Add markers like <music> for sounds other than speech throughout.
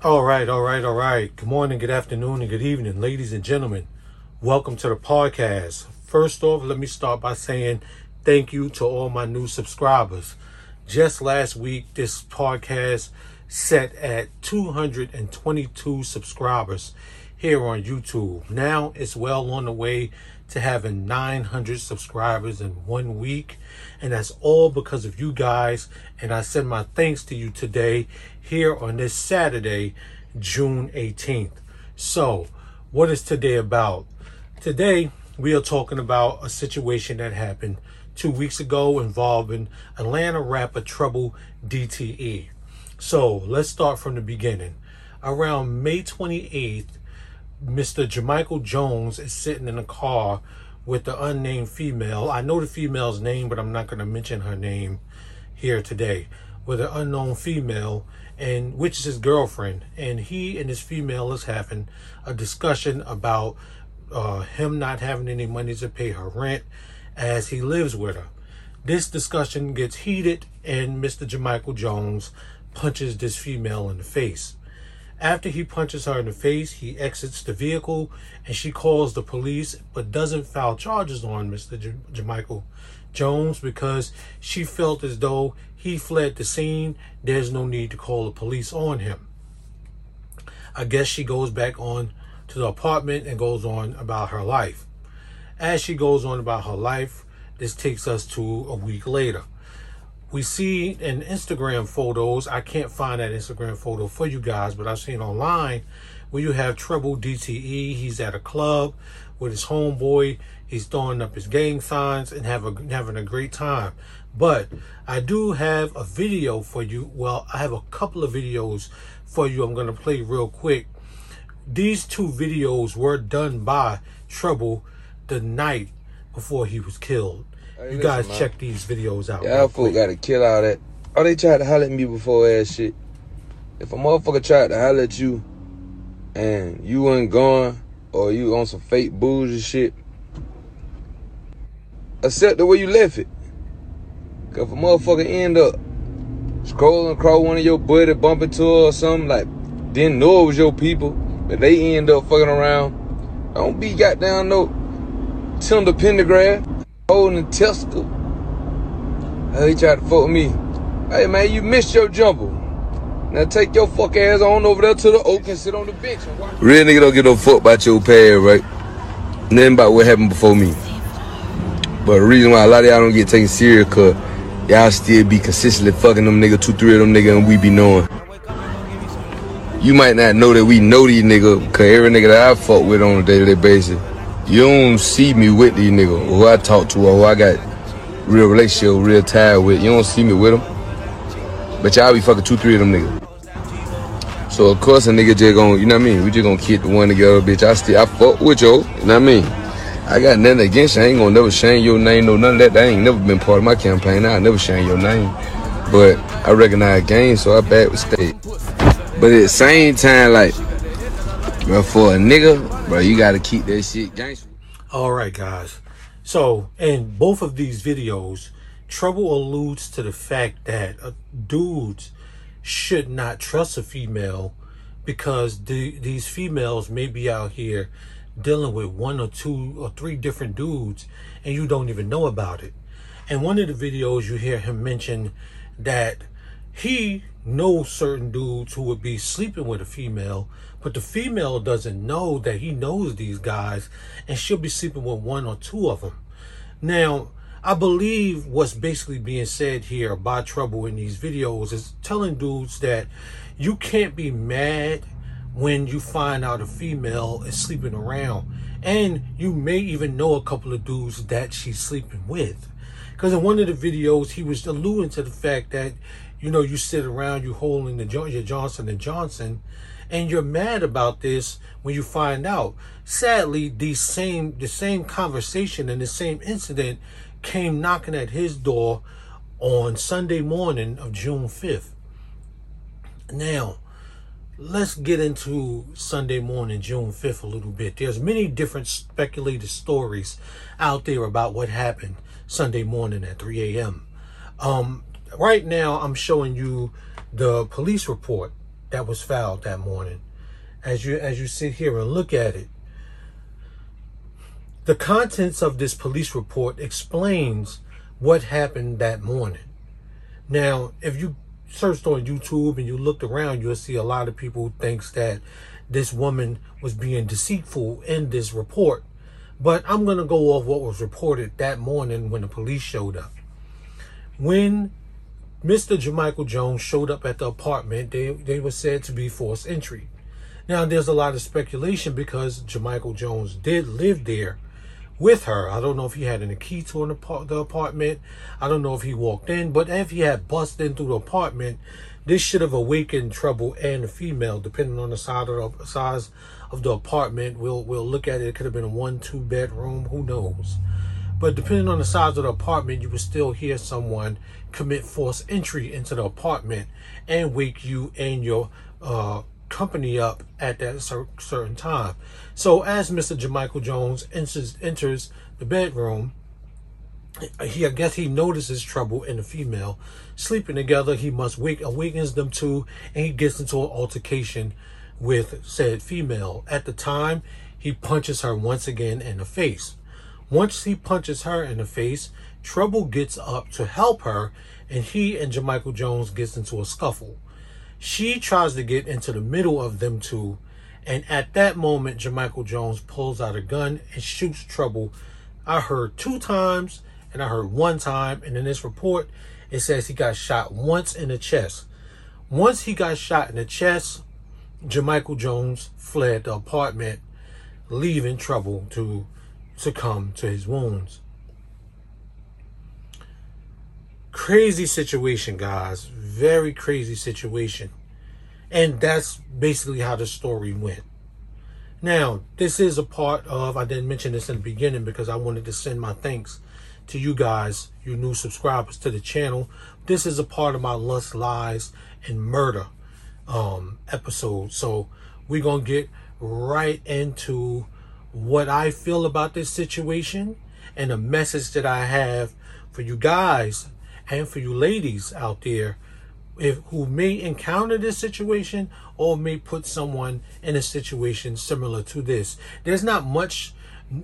All right, all right, all right. Good morning, good afternoon, and good evening, ladies and gentlemen. Welcome to the podcast. First off, let me start by saying thank you to all my new subscribers. Just last week, this podcast set at 222 subscribers here on YouTube. Now it's well on the way to having 900 subscribers in one week. And that's all because of you guys. And I send my thanks to you today here on this Saturday, June 18th. So, what is today about? Today, we are talking about a situation that happened two weeks ago involving Atlanta rapper Trouble DTE. So, let's start from the beginning. Around May 28th, Mr. Jamichael Jones is sitting in a car with the unnamed female. I know the female's name, but I'm not going to mention her name here today. With an unknown female, and which is his girlfriend, and he and his female is having a discussion about uh, him not having any money to pay her rent as he lives with her. This discussion gets heated, and Mr. Jamichael Jones punches this female in the face. After he punches her in the face, he exits the vehicle and she calls the police but doesn't file charges on Mr. J- Jamichael Jones because she felt as though he fled the scene. There's no need to call the police on him. I guess she goes back on to the apartment and goes on about her life. As she goes on about her life, this takes us to a week later we see in Instagram photos, I can't find that Instagram photo for you guys, but I've seen online where you have Trouble DTE. He's at a club with his homeboy. He's throwing up his gang signs and have a, having a great time. But I do have a video for you. Well, I have a couple of videos for you. I'm going to play real quick. These two videos were done by Trouble the night before he was killed. Hey, you guys man. check these videos out. Y'all folk gotta kill all that. Oh, they tried to holler at me before ass shit. If a motherfucker tried to holler at you and you wasn't gone or you on some fake bullshit shit, accept the way you left it. Cause if a motherfucker end up scrolling across one of your buddy, bump into her or something, like didn't know it was your people, but they end up fucking around, don't be goddamn no Tim the pentagram holding a testicle. He tried to fuck me. Hey man, you missed your jumper. Now take your fuck ass on over there to the oak and sit on the bench. Real nigga don't get no fuck about your past, right? Nothing about what happened before me. But the reason why a lot of y'all don't get taken serious, cause y'all still be consistently fucking them nigga, two, three of them nigga, and we be knowing. You might not know that we know these nigga, cause every nigga that I fuck with on a daily basis you don't see me with these niggas who I talk to or who I got real relationship, real tie with. You don't see me with them. But y'all be fucking two, three of them niggas. So of course a nigga just gonna, you know what I mean? We just gonna keep the one together, bitch. I still I fuck with you, you know what I mean? I got nothing against you. I ain't gonna never shame your name, no none of that. That ain't never been part of my campaign. I never shame your name. But I recognize game, so I back with state. But at the same time, like, for a nigga Bro, you gotta keep that shit gangster. All right, guys. So, in both of these videos, Trouble alludes to the fact that uh, dudes should not trust a female because the, these females may be out here dealing with one or two or three different dudes and you don't even know about it. And one of the videos you hear him mention that he knows certain dudes who would be sleeping with a female, but the female doesn't know that he knows these guys, and she'll be sleeping with one or two of them. Now, I believe what's basically being said here by Trouble in these videos is telling dudes that you can't be mad when you find out a female is sleeping around. And you may even know a couple of dudes that she's sleeping with. Because in one of the videos, he was alluding to the fact that you know, you sit around, you holding the Johnson and Johnson, and you're mad about this when you find out. Sadly, the same the same conversation and the same incident came knocking at his door on Sunday morning of June 5th. Now, let's get into Sunday morning, June 5th a little bit. There's many different speculated stories out there about what happened Sunday morning at 3 a.m. Um, right now I'm showing you the police report that was filed that morning. As you as you sit here and look at it, the contents of this police report explains what happened that morning. Now, if you searched on YouTube and you looked around, you'll see a lot of people thinks that this woman was being deceitful in this report. But I'm going to go off what was reported that morning when the police showed up. When Mr. Jamichael Jones showed up at the apartment, they, they were said to be forced entry. Now, there's a lot of speculation because Jamichael Jones did live there with her. I don't know if he had any key to an apart- the apartment. I don't know if he walked in, but if he had busted in through the apartment, this should have awakened trouble and the female, depending on the size of the size of the apartment. We'll we'll look at it. It could have been a one two bedroom. Who knows? But depending on the size of the apartment, you would still hear someone commit forced entry into the apartment and wake you and your uh, company up at that certain time. So as Mr. Jamichael Jones enters, enters the bedroom, he I guess he notices trouble in the female sleeping together. He must wake awakens them too, and he gets into an altercation with said female. At the time, he punches her once again in the face. Once he punches her in the face, Trouble gets up to help her, and he and Jamichael Jones gets into a scuffle. She tries to get into the middle of them two, and at that moment, Jamichael Jones pulls out a gun and shoots Trouble. I heard two times, and I heard one time, and in this report, it says he got shot once in the chest. Once he got shot in the chest, Jamichael Jones fled the apartment, leaving Trouble to succumb to his wounds. Crazy situation, guys. Very crazy situation. And that's basically how the story went. Now, this is a part of, I didn't mention this in the beginning because I wanted to send my thanks to you guys, you new subscribers to the channel. This is a part of my Lust, Lies, and Murder um, episode. So we're going to get right into what I feel about this situation and the message that I have for you guys and for you ladies out there if, who may encounter this situation or may put someone in a situation similar to this. There's not much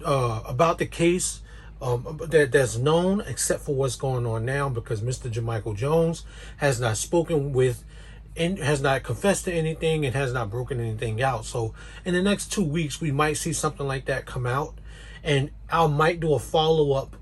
uh, about the case um, that that's known except for what's going on now because Mr. Jamichael Jones has not spoken with and has not confessed to anything and has not broken anything out. So in the next two weeks, we might see something like that come out, and I might do a follow up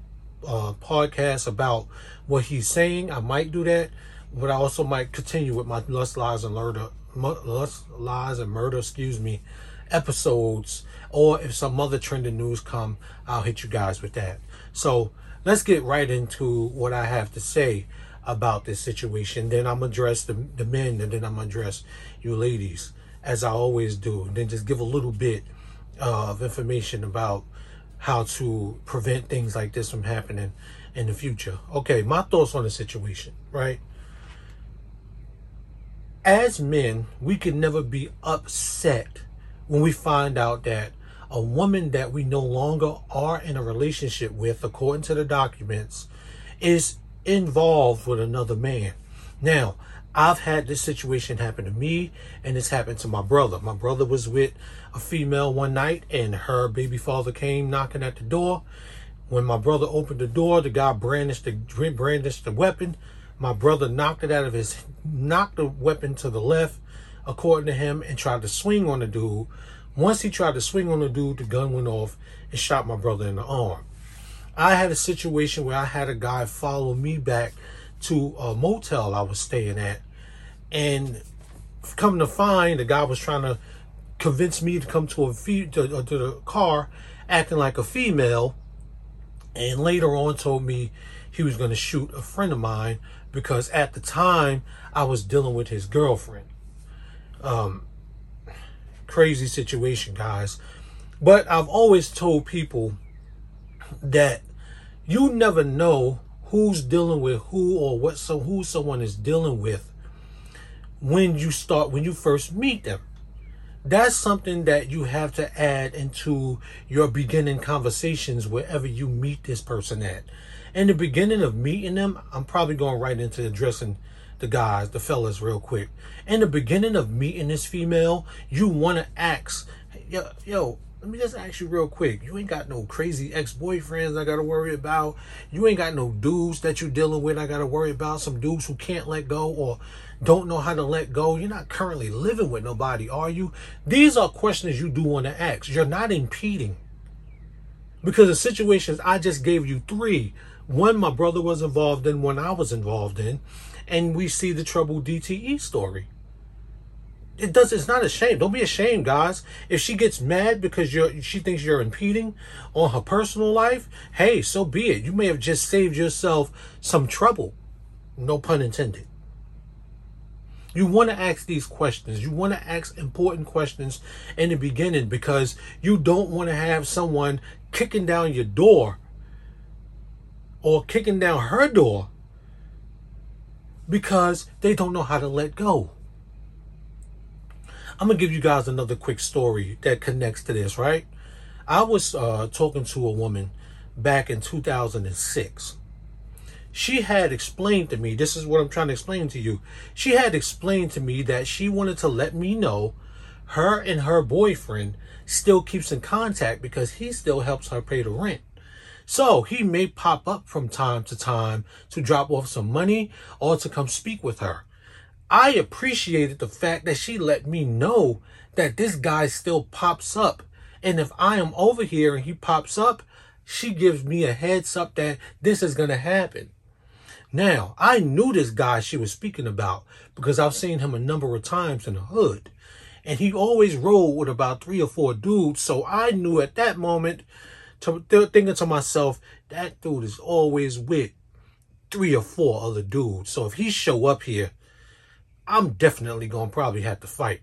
uh, podcast about what he's saying. I might do that, but I also might continue with my lust lies and murder, lust lies and murder, excuse me, episodes. Or if some other trending news come, I'll hit you guys with that. So let's get right into what I have to say about this situation. Then I'm gonna address the, the men, and then I'm gonna address you ladies, as I always do. And then just give a little bit of information about how to prevent things like this from happening in the future. Okay, my thoughts on the situation, right? As men, we can never be upset when we find out that a woman that we no longer are in a relationship with, according to the documents, is involved with another man. Now, I've had this situation happen to me, and it's happened to my brother. My brother was with a female one night, and her baby father came knocking at the door. When my brother opened the door, the guy brandished the brandished the weapon. My brother knocked it out of his, knocked the weapon to the left, according to him, and tried to swing on the dude. Once he tried to swing on the dude, the gun went off and shot my brother in the arm. I had a situation where I had a guy follow me back to a motel I was staying at. And come to find, the guy was trying to convince me to come to a fe- to, uh, to the car acting like a female. And later on told me he was going to shoot a friend of mine because at the time I was dealing with his girlfriend. Um, crazy situation, guys. But I've always told people that you never know who's dealing with who or what so who someone is dealing with when you start when you first meet them that's something that you have to add into your beginning conversations wherever you meet this person at in the beginning of meeting them i'm probably going right into addressing the guys, the fellas, real quick. In the beginning of meeting this female, you want to ask, yo, yo, let me just ask you real quick. You ain't got no crazy ex-boyfriends I gotta worry about. You ain't got no dudes that you're dealing with I gotta worry about. Some dudes who can't let go or don't know how to let go. You're not currently living with nobody, are you? These are questions you do want to ask. You're not impeding. Because the situations I just gave you three. One my brother was involved in, one I was involved in, and we see the trouble DTE story it does it's not a shame. Don't be ashamed guys. If she gets mad because you're she thinks you're impeding on her personal life hey so be it. You may have just saved yourself some trouble. No pun intended. You want to ask these questions. You want to ask important questions in the beginning because you don't want to have someone kicking down your door or kicking down her door because they don't know how to let go I'm gonna give you guys another quick story that connects to this, right? I was uh, talking to a woman back in 2006. She had explained to me, this is what I'm trying to explain to you. She had explained to me that she wanted to let me know her and her boyfriend still keeps in contact because he still helps her pay the rent. So he may pop up from time to time to drop off some money or to come speak with her. I appreciated the fact that she let me know that this guy still pops up. And if I am over here and he pops up, she gives me a heads up that this is going to happen. Now, I knew this guy she was speaking about because I've seen him a number of times in the hood. And he always rolled with about three or four dudes. So I knew at that moment, to, thinking to myself, that dude is always with three or four other dudes. So if he show up here, I'm definitely going to probably have to fight.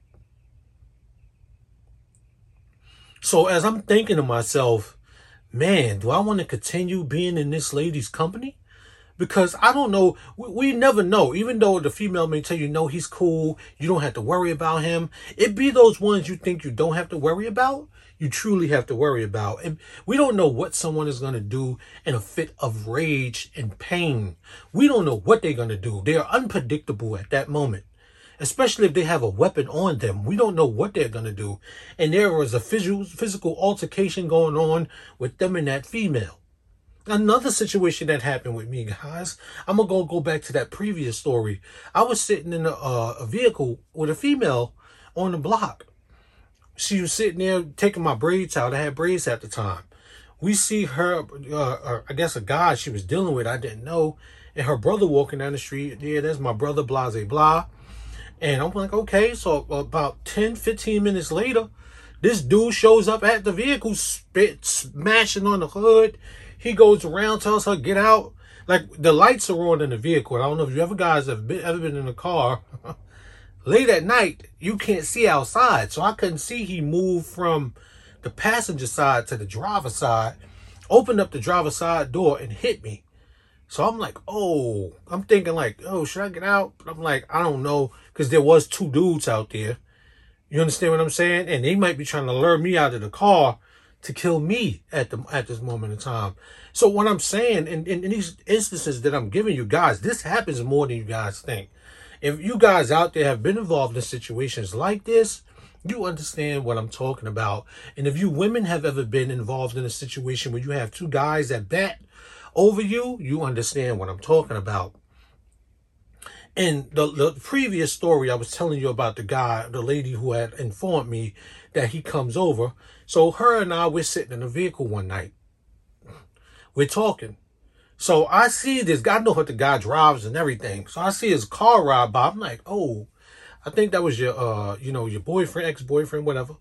So as I'm thinking to myself, man, do I want to continue being in this lady's company? Because I don't know, we, we, never know. Even though the female may tell you, no, he's cool, you don't have to worry about him. It be those ones you think you don't have to worry about, you truly have to worry about. And we don't know what someone is going to do in a fit of rage and pain. We don't know what they're going to do. They are unpredictable at that moment especially if they have a weapon on them. We don't know what they're going to do. And there was a physical, altercation going on with them and that female. Another situation that happened with me, guys. I'm going to go back to that previous story. I was sitting in a, uh, a vehicle with a female on the block. She was sitting there taking my braids out. I had braids at the time. We see her, uh, uh, I guess a guy she was dealing with, I didn't know, and her brother walking down the street. Yeah, that's my brother, blase blah. And I'm like, okay, so about 10, 15 minutes later, this dude shows up at the vehicle, spit, smashing on the hood. He goes around, tells her, get out. Like the lights are on in the vehicle. I don't know if you ever guys have been, ever been in a car. <laughs> Late at night, you can't see outside. So I couldn't see he moved from the passenger side to the driver side, opened up the driver's side door and hit me. So I'm like, oh, I'm thinking like, oh, should I get out? But I'm like, I don't know, because there was two dudes out there. You understand what I'm saying? And they might be trying to lure me out of the car to kill me at the at this moment in time. So what I'm saying in, in, in these instances that I'm giving you guys, this happens more than you guys think. If you guys out there have been involved in situations like this, you understand what I'm talking about. And if you women have ever been involved in a situation where you have two guys that bat over you, you understand what I'm talking about. And the, the previous story I was telling you about the guy, the lady who had informed me that he comes over. So her and I, we're sitting in a vehicle one night. We're talking. So I see this guy, I know what the guy drives and everything. So I see his car ride by. I'm like, oh, I think that was your, uh, you know, your boyfriend, ex-boyfriend, whatever,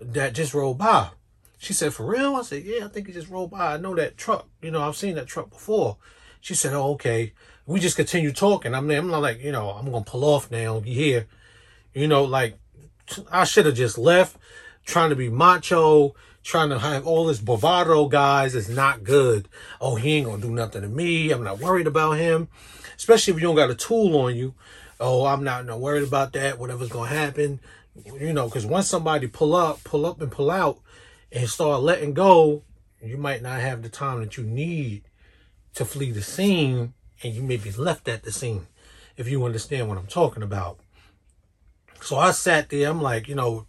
that just rolled by. She said, for real? I said, yeah, I think he just rolled by. I know that truck. You know, I've seen that truck before. She said, oh, okay. We just continue talking. I mean, I'm not like, you know, I'm going to pull off now. You hear? You know, like, I should have just left trying to be macho, trying to have all this bravado, guys, is not good. Oh, he ain't going to do nothing to me. I'm not worried about him. Especially if you don't got a tool on you. Oh, I'm not, not worried about that. Whatever's going to happen. You know, because once somebody pull up, pull up and pull out, and start letting go, you might not have the time that you need to flee the scene and you may be left at the scene. if you understand what I'm talking about. So I sat there. I'm like, you know,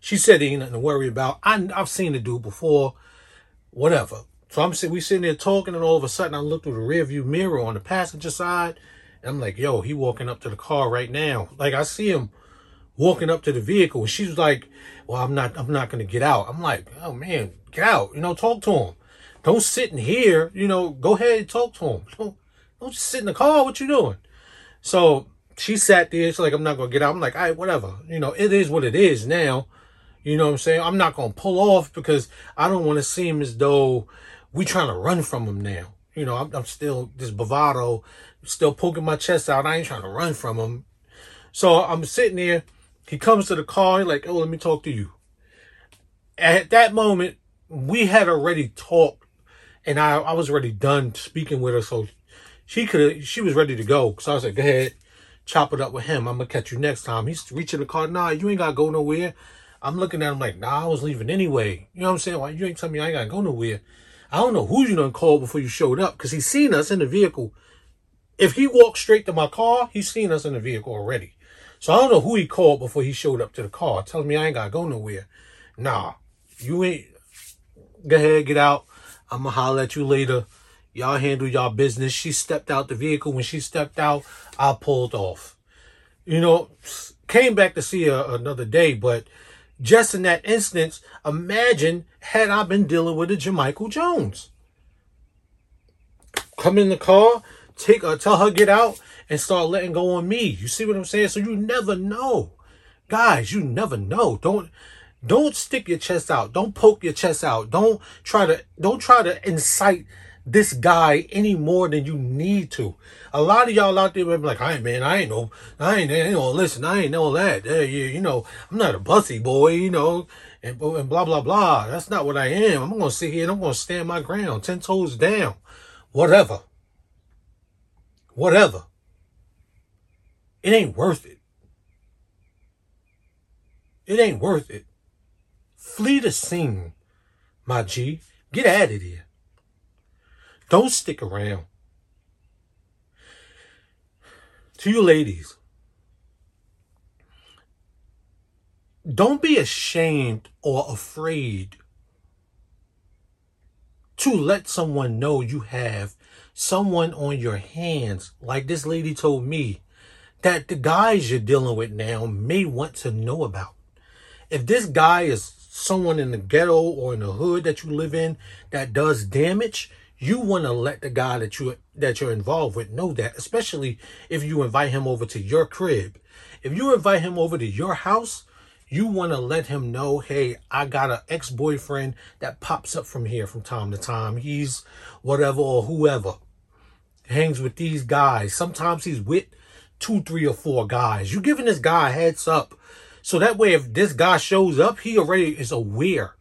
she said there ain't nothing to worry about. I, I've seen the dude before, whatever. So I'm sitting, we sitting there talking, and all of a sudden I look through the rearview mirror on the passenger side, and I'm like, yo, he walking up to the car right now. Like I see him walking up to the vehicle, and she's like, well, I'm not, I'm not gonna get out. I'm like, oh man, get out. You know, talk to him. Don't sit in here. You know, go ahead and talk to him. <laughs> Don't, don't just sit in the car. What you doing? So she sat there. She's like, I'm not gonna get out. I'm like, all right, whatever. You know, it is what it is now. You know what I'm saying? I'm not gonna pull off because I don't want to seem as though we trying to run from him now. You know, I'm, I'm still this bravado, still poking my chest out. I ain't trying to run from him. So I'm sitting there. He comes to the car. He's like, oh, let me talk to you. At that moment, we had already talked, and I I was already done speaking with her. So she could she was ready to go. So I was like, go ahead, chop it up with him. I'm gonna catch you next time. He's reaching the car. Nah, you ain't gotta go nowhere. I'm looking at him like, nah, I was leaving anyway. You know what I'm saying? Why you ain't telling me I ain't gotta go nowhere? I don't know who you done called before you showed up because he's seen us in the vehicle. If he walked straight to my car, he's seen us in the vehicle already. So I don't know who he called before he showed up to the car, telling me I ain't gotta go nowhere. Nah, you ain't. Go ahead, get out. I'm gonna holler at you later. Y'all handle y'all business. She stepped out the vehicle. When she stepped out, I pulled off. You know, came back to see her another day, but just in that instance, imagine had I been dealing with a Jamichael Jones. Come in the car, take her, tell her get out, and start letting go on me. You see what I'm saying? So you never know. Guys, you never know. Don't don't stick your chest out. Don't poke your chest out. Don't try to don't try to incite this guy any more than you need to. A lot of y'all out there be like, I ain't man, I ain't no, I ain't, ain't no, listen, I ain't know that. Yeah, yeah, you know, I'm not a bussy boy, you know, and, and blah, blah, blah. That's not what I am. I'm to sit here and I'm to stand my ground, 10 toes down, whatever. Whatever. It ain't worth it. It ain't worth it. Flee the scene, my G. Get out of here. Don't stick around. To you ladies, don't be ashamed or afraid to let someone know you have someone on your hands, like this lady told me, that the guys you're dealing with now may want to know about. If this guy is someone in the ghetto or in the hood that you live in that does damage, you want to let the guy that you that you're involved with know that especially if you invite him over to your crib. If you invite him over to your house you want to let him know hey i got an ex-boyfriend that pops up from here from time to time. He's whatever or whoever. Hangs with these guys. Sometimes he's with two three or four guys. You giving this guy a heads up. So that way if this guy shows up he already is aware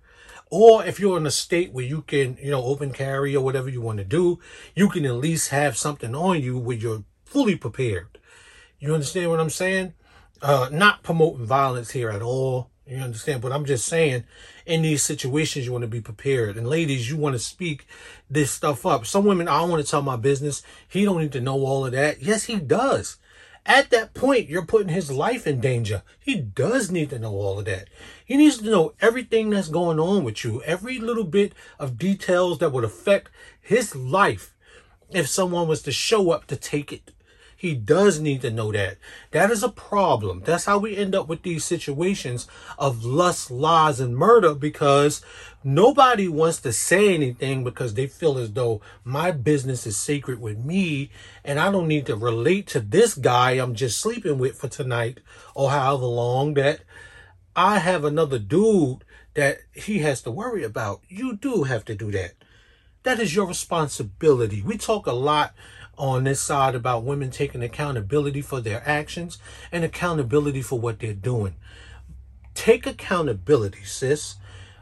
or if you're in a state where you can, you know, open carry or whatever you want to do, you can at least have something on you where you're fully prepared. You understand what I'm saying? Uh, not promoting violence here at all. You understand? But I'm just saying, in these situations, you want to be prepared. And ladies, you want to speak this stuff up. Some women, I want to tell my business. He don't need to know all of that. Yes, he does. At that point, you're putting his life in danger. He does need to know all of that. He needs to know everything that's going on with you, every little bit of details that would affect his life if someone was to show up to take it. He does need to know that. That is a problem. That's how we end up with these situations of lust, lies, and murder because nobody wants to say anything because they feel as though my business is sacred with me and I don't need to relate to this guy I'm just sleeping with for tonight or however long that I have another dude that he has to worry about. You do have to do that. That is your responsibility. We talk a lot on this side about women taking accountability for their actions and accountability for what they're doing. Take accountability, sis.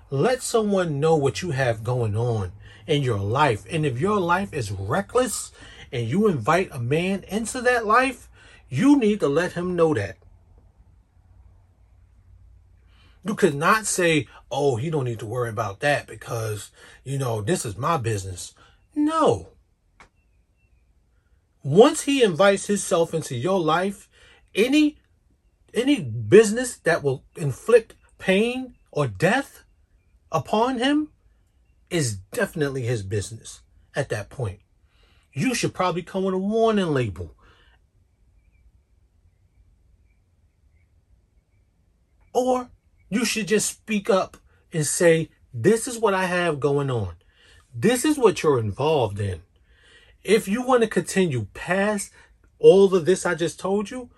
Let someone know what you have going on in your life. And if your life is reckless and you invite a man into that life, you need to let him know that. You could not say, oh, he don't need to worry about that because, you know, this is my business. No. Once he invites himself into your life, any any business that will inflict pain or death upon him is definitely his business at that point. You should probably come with a warning label. Or you should just speak up and say, This is what I have going on. This is what you're involved in. If you want to continue past all of this I just told you,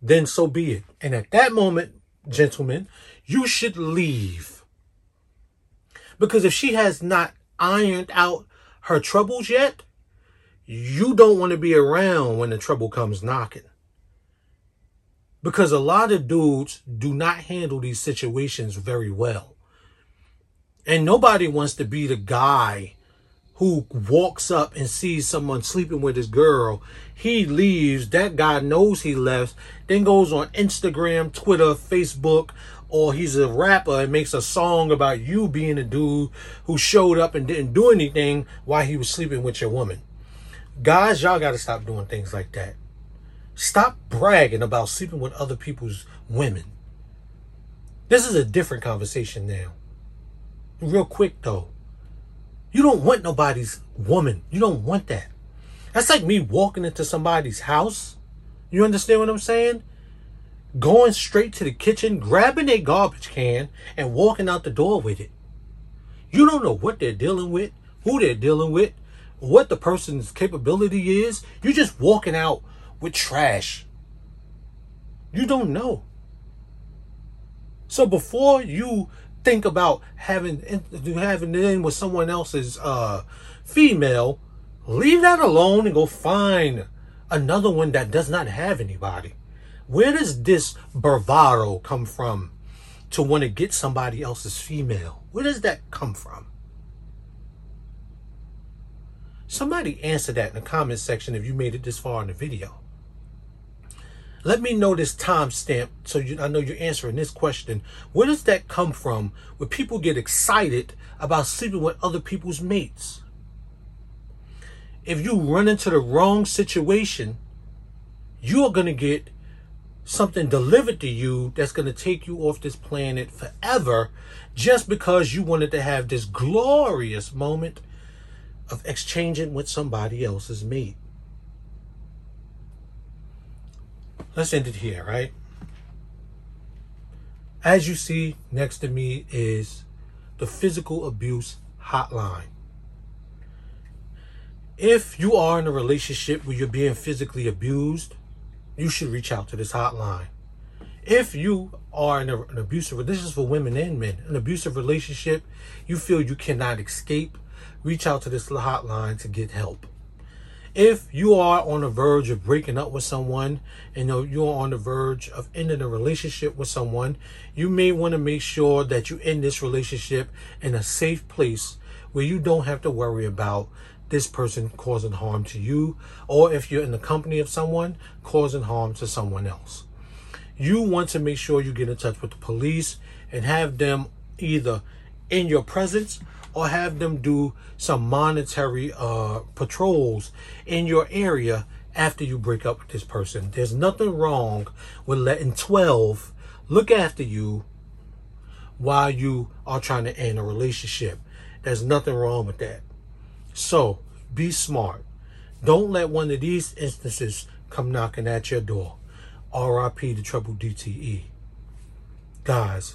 then so be it. And at that moment, gentlemen, you should leave. Because if she has not ironed out her troubles yet, you don't want to be around when the trouble comes knocking. Because a lot of dudes do not handle these situations very well. And nobody wants to be the guy who walks up and sees someone sleeping with his girl. He leaves. That guy knows he left. Then goes on Instagram, Twitter, Facebook, or he's a rapper and makes a song about you being a dude who showed up and didn't do anything while he was sleeping with your woman. Guys, y'all got to stop doing things like that. Stop bragging about sleeping with other people's women. This is a different conversation now. Real quick though. You don't want nobody's woman. You don't want that. That's like me walking into somebody's house. You understand what I'm saying? Going straight to the kitchen, grabbing a garbage can, and walking out the door with it. You don't know what they're dealing with, who they're dealing with, what the person's capability is. You're just walking out with trash. You don't know. So before you think about having having it in with someone else's uh, female, leave that alone and go find another one that does not have anybody. Where does this bravado come from to want to get somebody else's female? Where does that come from? Somebody answer that in the comment section if you made it this far in the video. Let me know this timestamp so you, I know you're answering this question. Where does that come from where people get excited about sleeping with other people's mates? If you run into the wrong situation, you're going to get something delivered to you that's going to take you off this planet forever just because you wanted to have this glorious moment of exchanging with somebody else's mate. Let's end it here, right? As you see next to me is the physical abuse hotline. If you are in a relationship where you're being physically abused, you should reach out to this hotline. If you are in a, an abusive, this is for women and men, an abusive relationship, you feel you cannot escape, reach out to this hotline to get help if you are on the verge of breaking up with someone and you're on the verge of ending a relationship with someone, you may want to make sure that you end this relationship in a safe place where you don't have to worry about this person causing harm to you, or if you're in the company of someone, causing harm to someone else. You want to make sure you get in touch with the police and have them either in your presence or have them do some monetary uh, patrols in your area after you break up with this person. There's nothing wrong with letting 12 look after you while you are trying to end a relationship. There's nothing wrong with that. So be smart. Don't let one of these instances come knocking at your door. RIP the Trouble DTE. Guys,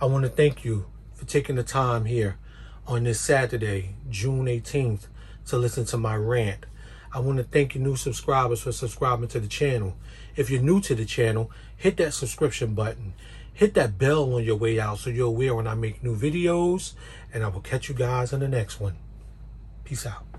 I want to thank you for taking the time here on this Saturday, June 18th, to listen to my rant. I want to thank you new subscribers for subscribing to the channel. If you're new to the channel, hit that subscription button. Hit that bell on your way out so you're aware when I make new videos. And I will catch you guys in the next one. Peace out.